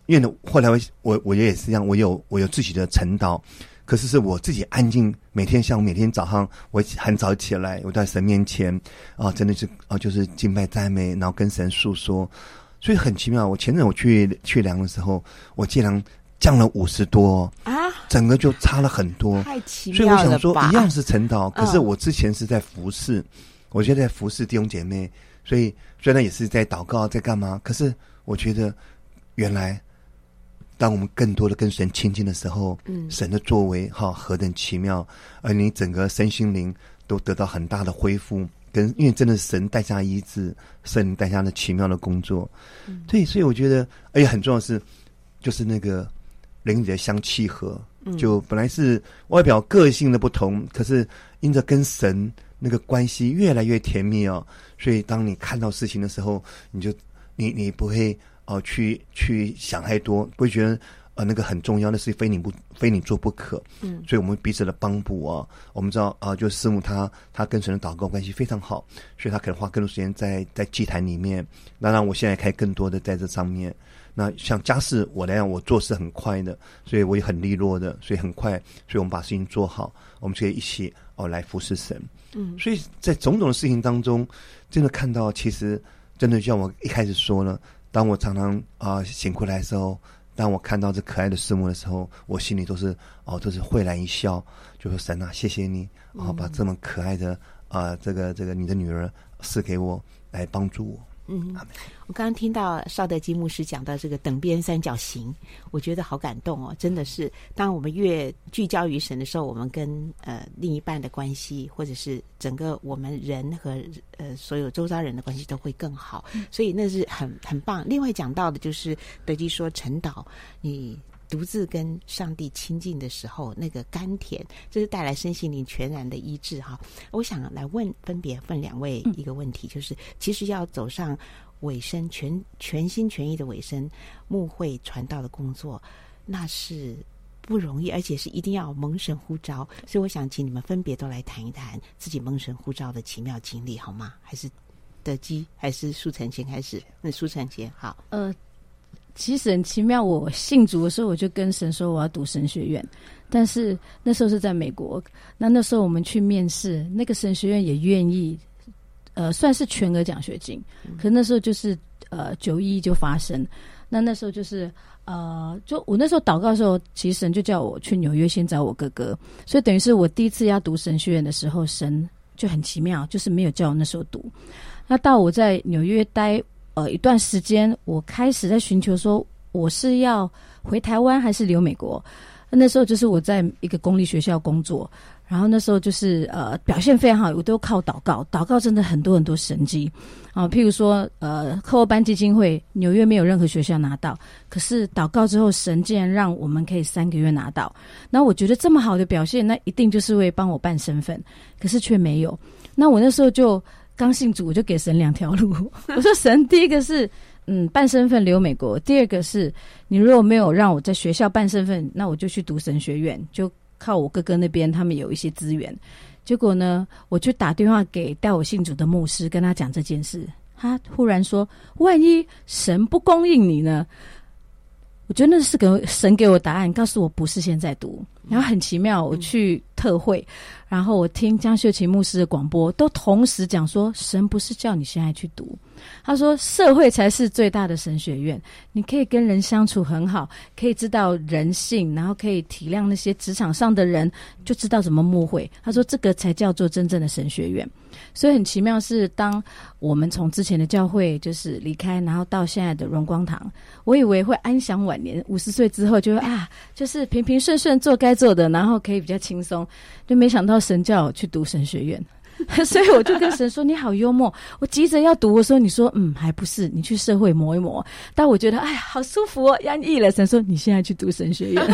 因为呢，后来我我我也是这样，我有我有自己的晨祷，可是是我自己安静，每天像我每天早上我很早起来，我在神面前啊、呃，真的是啊、呃，就是敬拜赞美，然后跟神诉说，所以很奇妙。我前阵我去去量的时候，我竟然。降了五十多啊，整个就差了很多，太奇妙了吧。所以我想说，一样是晨祷，可是我之前是在服侍，我现在在服侍弟兄姐妹，所以虽然也是在祷告，在干嘛，可是我觉得原来，当我们更多的跟神亲近的时候，嗯，神的作为哈何等奇妙，而你整个身心灵都得到很大的恢复，跟因为真的是神带下医治，神带下的奇妙的工作，嗯。对，所以我觉得，而且很重要的是，就是那个。灵里的相契合，嗯。就本来是外表个性的不同，可是因着跟神那个关系越来越甜蜜哦，所以当你看到事情的时候，你就你你不会哦、呃、去去想太多，不会觉得呃那个很重要的事非你不非你做不可。嗯，所以我们彼此的帮补啊，我们知道啊、呃，就师母她她跟神的祷告关系非常好，所以她可能花更多时间在在祭坛里面。那让，我现在开更多的在这上面。那像家事我来讲，我做事很快的，所以我也很利落的，所以很快，所以我们把事情做好，我们就可以一起哦来服侍神。嗯，所以在种种的事情当中，真的看到，其实真的像我一开始说了，当我常常啊、呃、醒过来的时候，当我看到这可爱的师母的时候，我心里都是哦都是会然一笑，就说神啊，谢谢你，啊、把这么可爱的啊、呃、这个这个你的女儿赐给我来帮助我。嗯，我刚刚听到邵德基牧师讲到这个等边三角形，我觉得好感动哦！真的是，当我们越聚焦于神的时候，我们跟呃另一半的关系，或者是整个我们人和呃所有周遭人的关系都会更好，所以那是很很棒。另外讲到的就是德基说陈导，你。独自跟上帝亲近的时候，那个甘甜，这是带来身心灵全然的医治哈。我想来问，分别问两位一个问题，就是其实要走上尾声全全心全意的尾声牧会传道的工作，那是不容易，而且是一定要蒙神呼召。所以我想请你们分别都来谈一谈自己蒙神呼召的奇妙经历，好吗？还是德基，还是舒诚先开始？那舒诚先好。呃，其实很奇妙，我信主的时候，我就跟神说我要读神学院，但是那时候是在美国，那那时候我们去面试，那个神学院也愿意。呃，算是全额奖学金，可是那时候就是呃九一一就发生，那那时候就是呃，就我那时候祷告的时候，其实神就叫我去纽约先找我哥哥，所以等于是我第一次要读神学院的时候，神就很奇妙，就是没有叫我那时候读。那到我在纽约待呃一段时间，我开始在寻求说，我是要回台湾还是留美国？那时候就是我在一个公立学校工作。然后那时候就是呃表现非常好，我都靠祷告，祷告真的很多很多神迹啊，譬如说呃课后班基金会纽约没有任何学校拿到，可是祷告之后神竟然让我们可以三个月拿到，那我觉得这么好的表现，那一定就是会帮我办身份，可是却没有。那我那时候就刚信主，我就给神两条路，*laughs* 我说神第一个是嗯办身份留美国，第二个是你如果没有让我在学校办身份，那我就去读神学院就。靠我哥哥那边，他们有一些资源。结果呢，我就打电话给带我信主的牧师，跟他讲这件事。他忽然说：“万一神不供应你呢？”我觉得那是给神给我答案，告诉我不是现在读。然后很奇妙，我去特会，然后我听江秀琴牧师的广播，都同时讲说：神不是叫你现在去读。他说：“社会才是最大的神学院，你可以跟人相处很好，可以知道人性，然后可以体谅那些职场上的人，就知道怎么误会。”他说：“这个才叫做真正的神学院。”所以很奇妙是，当我们从之前的教会就是离开，然后到现在的荣光堂，我以为会安享晚年，五十岁之后就会啊，就是平平顺顺做该做的，然后可以比较轻松，就没想到神叫我去读神学院。*laughs* 所以我就跟神说：“你好幽默，*laughs* 我急着要读。”的时候：“你说，嗯，还不是你去社会磨一磨。”但我觉得，哎呀，好舒服哦，压抑了。神说：“你现在去读神学院。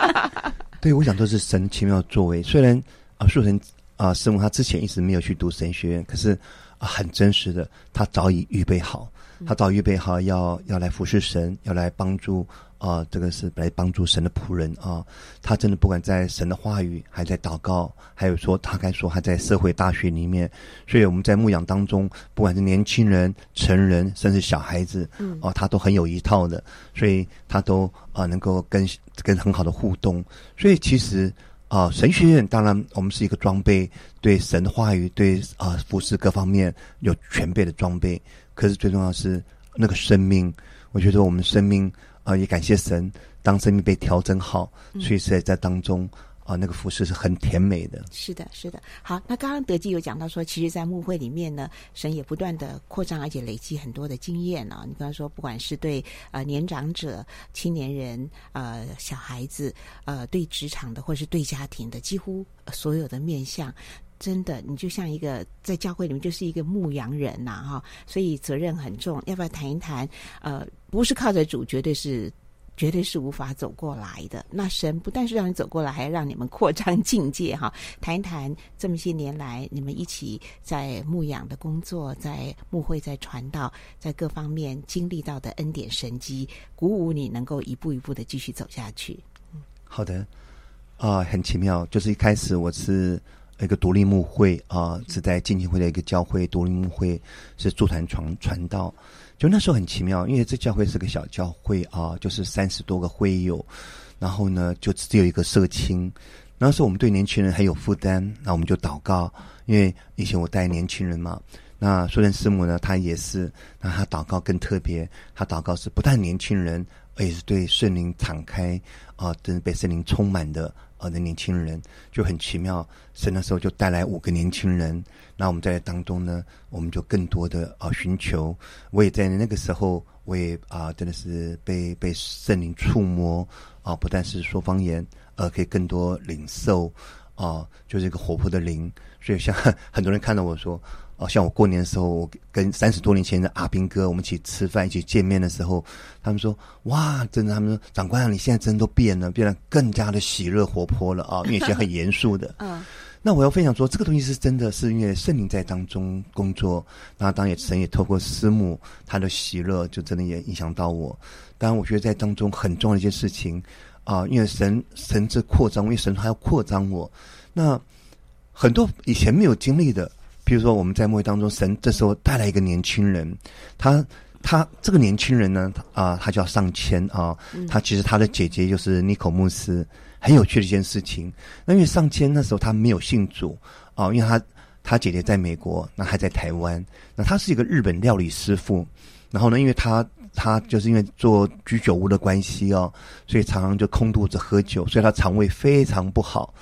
*laughs* ”对，我想都是神奇妙作为。虽然啊，树神啊，师母他之前一直没有去读神学院，可是啊，很真实的，他早已预备好，他早预备好要要来服侍神，要来帮助。啊、呃，这个是来帮助神的仆人啊，他真的不管在神的话语，还在祷告，还有说他该说还在社会大学里面，所以我们在牧养当中，不管是年轻人、成人，甚至小孩子，嗯，哦、呃，他都很有一套的，所以他都啊、呃、能够跟跟很好的互动，所以其实啊、呃，神学院当然我们是一个装备，对神的话语，对啊、呃、服饰各方面有全备的装备，可是最重要的是那个生命，我觉得我们生命。啊，也感谢神，当生命被调整好，所以在在当中啊，那个服饰是很甜美的。是的，是的。好，那刚刚德基有讲到说，其实，在牧会里面呢，神也不断的扩张，而且累积很多的经验啊。你比方说，不管是对呃年长者、青年人、呃小孩子、呃对职场的，或是对家庭的，几乎所有的面向，真的，你就像一个在教会里面就是一个牧羊人呐，哈。所以责任很重。要不要谈一谈？呃。不是靠着主，绝对是，绝对是无法走过来的。那神不但是让你走过来，还要让你们扩张境界哈。*laughs* 谈一谈这么些年来你们一起在牧养的工作，在牧会，在传道，在各方面经历到的恩典神迹，鼓舞你能够一步一步的继续走下去。嗯，好的，啊、很奇妙。就是一开始我是一个独立牧会啊、呃，是在浸信会的一个教会独立牧会，是驻团传传道。就那时候很奇妙，因为这教会是个小教会啊，就是三十多个会友，然后呢就只有一个社青。那时候我们对年轻人很有负担，那我们就祷告，因为以前我带年轻人嘛。那苏仁师母呢，她也是，那她祷告更特别，她祷告是不但年轻人，而且是对圣灵敞开啊，真是被圣灵充满的啊的年轻人，就很奇妙。神那时候就带来五个年轻人。那我们在当中呢，我们就更多的啊寻求。我也在那个时候，我也啊真的是被被圣灵触摸啊，不但是说方言，呃，可以更多领受啊，就是一个活泼的灵。所以像 *laughs* 很多人看到我说，哦、啊，像我过年的时候，我跟三十多年前的阿兵哥，我们一起吃饭，一起见面的时候，他们说，哇，真的，他们说长官啊，你现在真的都变了，变得更加的喜乐活泼了啊，因为以前很严肃的。*laughs* 嗯。那我要分享说，这个东西是真的是因为圣灵在当中工作，那当然也神也透过师母他的喜乐，就真的也影响到我。当然，我觉得在当中很重要的一件事情啊、呃，因为神神这扩张，因为神还要扩张我。那很多以前没有经历的，比如说我们在末会当中，神这时候带来一个年轻人，他他这个年轻人呢啊、呃，他叫上千啊，他其实他的姐姐就是尼口穆斯。很有趣的一件事情，那因为上千那时候他没有信主啊，因为他他姐姐在美国，那还在台湾，那他是一个日本料理师傅，然后呢，因为他他就是因为做居酒屋的关系哦，所以常常就空肚子喝酒，所以他肠胃非常不好，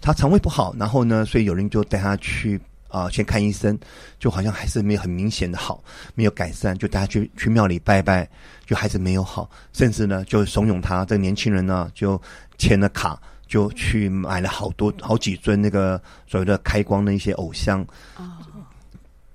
他肠胃不好，然后呢，所以有人就带他去啊、呃、先看医生，就好像还是没有很明显的好，没有改善，就大家去去庙里拜拜，就还是没有好，甚至呢就怂恿他这个年轻人呢就。签了卡，就去买了好多好几尊那个所谓的开光的一些偶像，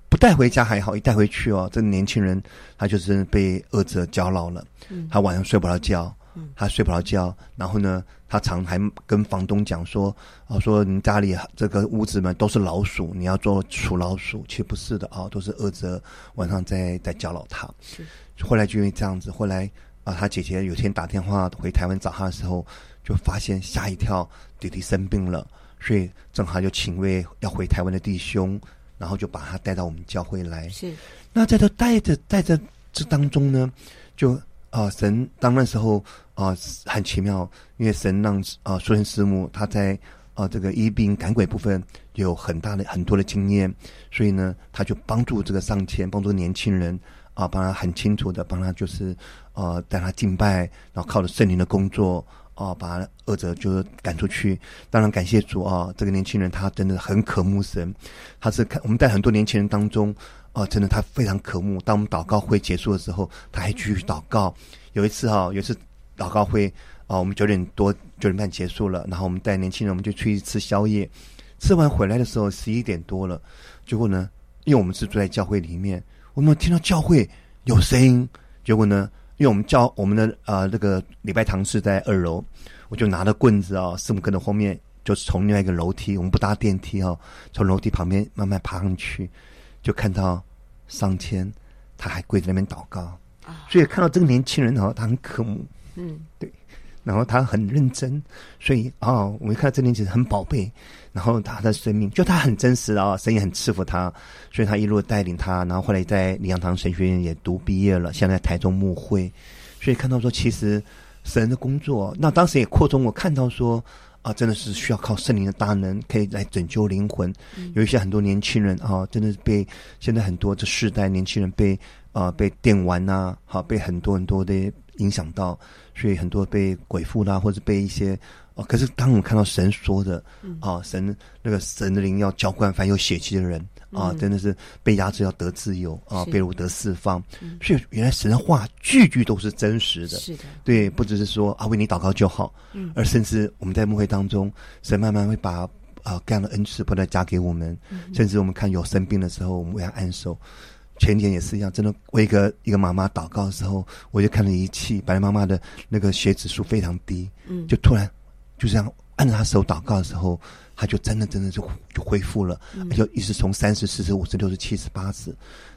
不带回家还好，一带回去哦，这个年轻人他就是被恶者搅扰了，他晚上睡不着觉，他睡不着觉，然后呢，他常还跟房东讲说，哦，说你家里这个屋子们都是老鼠，你要做除老鼠，其实不是的啊，都是恶者晚上在在搅扰他。是，后来就因为这样子，后来啊，他姐姐有天打电话回台湾找他的时候。就发现吓一跳，弟弟生病了，所以正好就请位要回台湾的弟兄，然后就把他带到我们教会来。是，那在这带着带着这当中呢，就啊、神当那时候啊、很奇妙，因为神让啊苏恩师母他在啊、这个医病赶鬼部分有很大的很多的经验，所以呢他就帮助这个上谦，帮助年轻人啊，帮、他很清楚的帮他就是呃带他敬拜，然后靠着圣灵的工作。哦，把恶者就是赶出去。当然感谢主啊、这个年轻人他真的很渴慕神。他是看我们在很多年轻人当中，哦，真的他非常渴慕。当我们祷告会结束的时候，他还继续祷告。有一次哈、哦，有一次祷告会啊、哦，我们九点多九点半结束了，然后我们带年轻人，我们就出去吃宵夜。吃完回来的时候十一点多了，结果呢，因为我们是住在教会里面，我们听到教会有声音，结果呢。因为我们教我们的呃那个礼拜堂是在二楼，我就拿着棍子啊，师母跟着后面，就是从另外一个楼梯，我们不搭电梯哦，从楼梯旁边慢慢爬上去，就看到上天他还跪在那边祷告，所以看到这个年轻人哦，他很渴慕，嗯，对。然后他很认真，所以哦，我们看到这年轻人很宝贝。然后他的生命就他很真实啊，神也很赐福他，所以他一路带领他。然后后来在李阳堂神学院也读毕业了，现在，在台中牧会。所以看到说，其实神的工作，那当时也扩充我看到说啊，真的是需要靠圣灵的大能，可以来拯救灵魂。有一些很多年轻人啊，真的是被现在很多这世代年轻人被啊被电玩呐，好被很多很多的影响到。所以很多被鬼附啦，或者被一些哦，可是当我们看到神说的啊，神那个神的灵要浇灌凡有血气的人啊，真的是被压制要得自由啊，被掳得释放。所以原来神的话句句都是真实的，是的，对，不只是说啊为你祷告就好，嗯，而甚至我们在牧会当中，神慢慢会把啊各样的恩赐不断加给我们，甚至我们看有生病的时候，我们为他按手。前年也是一样，真的为一个一个妈妈祷告的时候，我就看了仪器，本来妈妈的那个血指数非常低，嗯，就突然就这样按着她手祷告的时候，她就真的真的就就恢复了，嗯、就一直从三十、四十、五十、六十、七十、八十。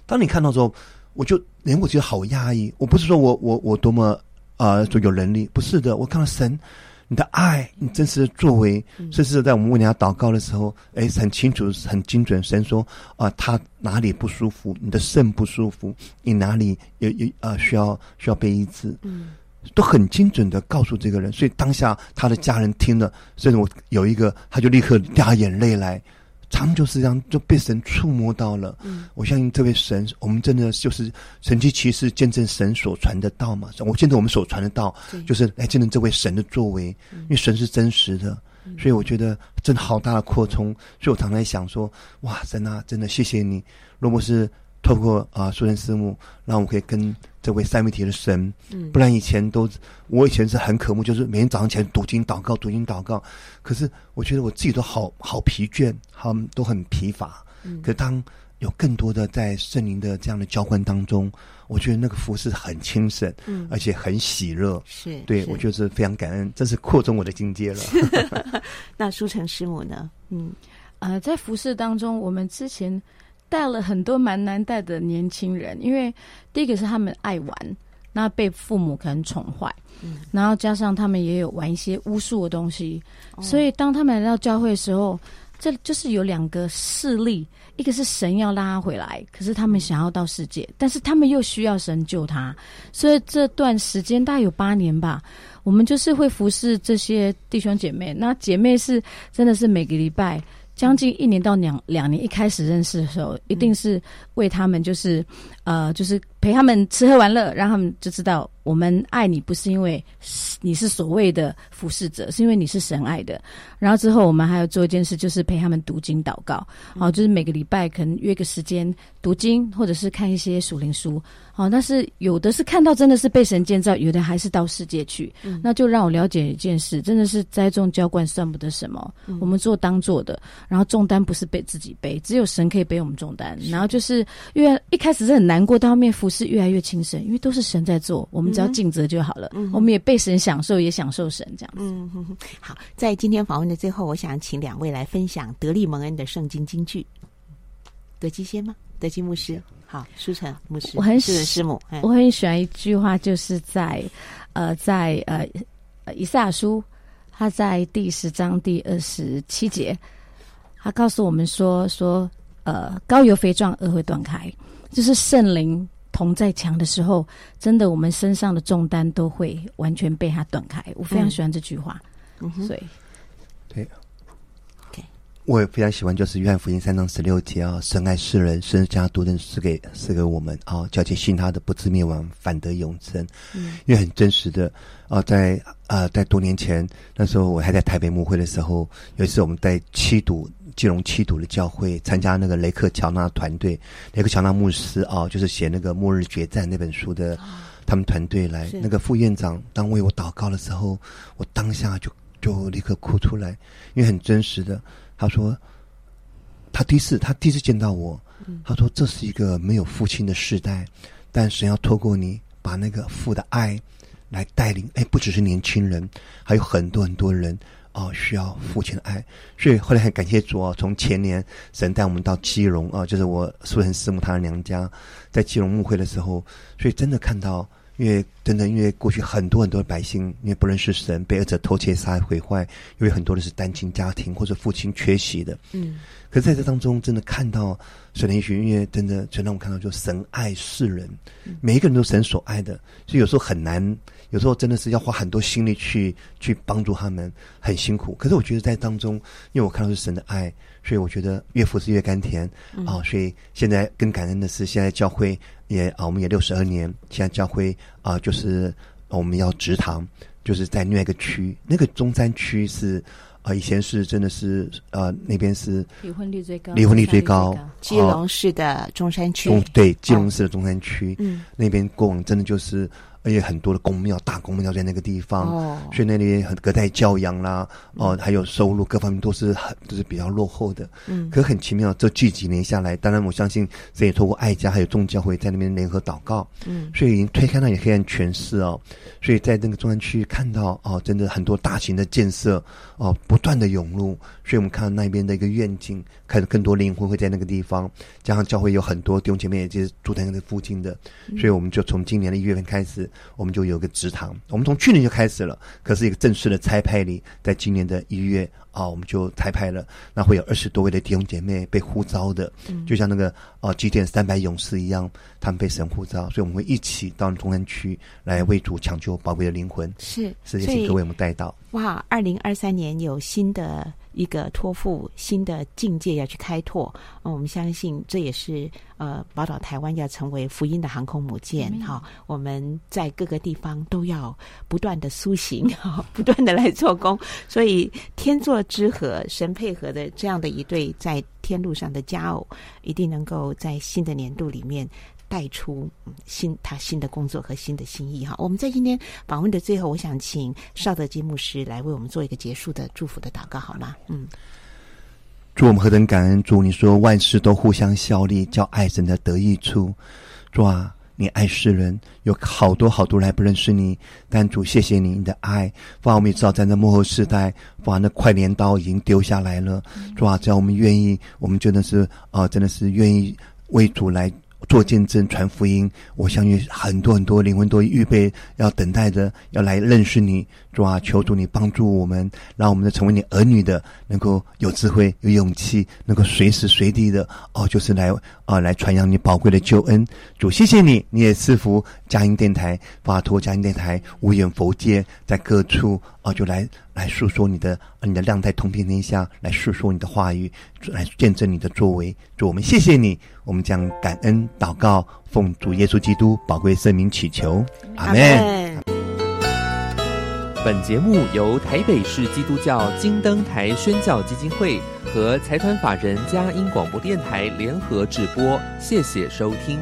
当你看到之后，我就连我觉得好压抑。我不是说我我我多么啊，就、呃、有能力，不是的，我看到神。你的爱，你真实的作为，甚至在我们为人家祷告的时候，哎，很清楚、很精准。神说啊、呃，他哪里不舒服，你的肾不舒服，你哪里有有啊、呃，需要需要被医治，嗯，都很精准的告诉这个人。所以当下他的家人听了，甚至我有一个，他就立刻掉眼泪来。他们就是这样，就被神触摸到了。嗯，我相信这位神，我们真的就是神迹奇事见证神所传的道嘛。我见证我们所传的道，就是来见证这位神的作为，因为神是真实的，所以我觉得真的好大的扩充。所以我常常在想说，哇，神啊，真的谢谢你。如果是透过啊，苏珊师母，让我可以跟这位三位一体的神，嗯，不然以前都我以前是很渴慕，就是每天早上起来读经祷告，读经祷告。可是我觉得我自己都好好疲倦，好都很疲乏。嗯，可是当有更多的在圣灵的这样的浇灌当中，我觉得那个服饰很轻省，嗯，而且很喜乐。是，对是我就是非常感恩，真是扩充我的境界了。*laughs* 那书成师母呢？嗯。呃，在服饰当中，我们之前带了很多蛮难带的年轻人，因为第一个是他们爱玩，那被父母可能宠坏，嗯，然后加上他们也有玩一些巫术的东西，哦、所以当他们来到教会的时候，这就是有两个势力，一个是神要拉他回来，可是他们想要到世界，但是他们又需要神救他，所以这段时间大概有八年吧，我们就是会服侍这些弟兄姐妹。那姐妹是真的是每个礼拜将近一年到两两年，一开始认识的时候，一定是为他们就是呃就是陪他们吃喝玩乐，让他们就知道。我们爱你不是因为你是所谓的服侍者，是因为你是神爱的。然后之后我们还要做一件事，就是陪他们读经祷告。好，就是每个礼拜可能约个时间读经，或者是看一些属灵书。好，但是有的是看到真的是被神建造，有的还是到世界去。嗯，那就让我了解一件事，真的是栽种浇灌算不得什么。嗯，我们做当做的，然后重担不是被自己背，只有神可以背我们重担。然后就是因为一开始是很难过，到后面服侍越来越轻神，因为都是神在做，我们。只要尽责就好了。嗯，我们也被神享受，也享受神这样子。嗯哼哼。好，在今天访问的最后，我想请两位来分享德利蒙恩的圣经金句。德基先吗？德基牧师。好，舒晨牧师。我很喜师母。我很喜欢一句话，就是在呃，在呃，以赛亚书，他在第十章第二十七节，他告诉我们说说呃，高油肥壮，轭会断开，就是圣灵。同在强的时候，真的，我们身上的重担都会完全被他断开。我非常喜欢这句话，嗯，所以，对，OK，我也非常喜欢，就是约翰福音三章十六节啊，神爱世人，甚至将独生赐给赐给我们啊，叫其信他的不至灭亡，反得永生。嗯，因为很真实的啊，在啊，在多年前那时候，我还在台北牧会的时候，有一次我们在七堵。基隆七堵的教会参加那个雷克乔纳团队，雷克乔纳牧师啊，就是写那个《末日决战》那本书的，他们团队来。那个副院长当为我祷告的时候，我当下就就立刻哭出来，因为很真实的。他说，他第一次他第一次见到我，他说这是一个没有父亲的世代，但神要透过你把那个父的爱来带领。哎，不只是年轻人，还有很多很多人。哦，需要父亲的爱，所以后来很感谢主哦。从前年神带我们到基隆啊，就是我素成师母她的娘家，在基隆牧会的时候，所以真的看到，因为真的因为过去很多很多的百姓因为不认识神，被恶者偷窃杀害毁坏，因为很多的是单亲家庭或者父亲缺席的。嗯，可是在这当中，真的看到神的应许，因为真的就让我看到，就神爱世人，每一个人都神所爱的，所以有时候很难。有时候真的是要花很多心力去去帮助他们，很辛苦。可是我觉得在当中，因为我看到是神的爱，所以我觉得越服侍越甘甜啊、嗯哦。所以现在更感恩的是，现在教会也啊，我们也六十二年。现在教会啊，就是我们要直堂，就是在另外一个区，那个中山区是啊，以前是真的是呃，那边是离婚率最高，离婚率最高，基隆市的中山区。中对，基隆市的中山区，嗯，那边过往真的就是。而且很多的宫庙、大宫庙在那个地方，哦、所以那里很隔代教养啦，哦、呃，还有收入各方面都是很都是比较落后的。嗯，可很奇妙，这近几年下来，当然我相信这也透过爱家还有众教会在那边联合祷告，嗯，所以已经推开那里黑暗权势哦。所以在那个中山区看到哦，真的很多大型的建设哦，不断的涌入，所以我们看到那边的一个愿景，看到更多灵魂会在那个地方，加上教会有很多弟兄姐妹也就是住在那个附近的，所以我们就从今年的一月份开始。我们就有个职堂，我们从去年就开始了，可是一个正式的拆派礼，在今年的一月啊，我们就拆派了，那会有二十多位的弟兄姐妹被呼召的，嗯、就像那个啊，基甸三百勇士一样，他们被神呼召，所以我们会一起到中安区来为主抢救宝贵的灵魂。是，是也请各位我们带到。哇，二零二三年有新的。一个托付新的境界要去开拓，嗯，我们相信这也是呃宝岛台湾要成为福音的航空母舰哈、嗯。我们在各个地方都要不断的苏醒哈，*laughs* 不断的来做工。所以天作之合，神配合的这样的一对在天路上的佳偶，一定能够在新的年度里面。带出新他新的工作和新的心意哈。我们在今天访问的最后，我想请邵德基牧师来为我们做一个结束的祝福的祷告，好吗？嗯，祝我们何等感恩主！你说万事都互相效力，叫爱神的得益处。主啊，你爱世人，有好多好多人还不认识你，但主谢谢你，你的爱。父啊，我们也知道在那幕后世代，父啊，那快镰刀已经丢下来了。主啊，只要我们愿意，我们真的是啊、真的是愿意为主来。做见证传福音，我相信很多很多灵魂都预备要等待着要来认识你，主啊，求主你帮助我们，让我们的成为你儿女的，能够有智慧、有勇气，能够随时随地的哦，就是来啊、来传扬你宝贵的救恩。主，谢谢你，你也赐福佳音电台，法托佳音电台无远弗届，在各处啊、就来。来诉说你的，你的亮带通天天下，来诉说你的话语，来见证你的作为。主，我们谢谢你，我们将感恩祷告，奉主耶稣基督宝贵圣名祈求，阿门。本节目由台北市基督教金灯台宣教基金会和财团法人嘉音广播电台联合制播，谢谢收听。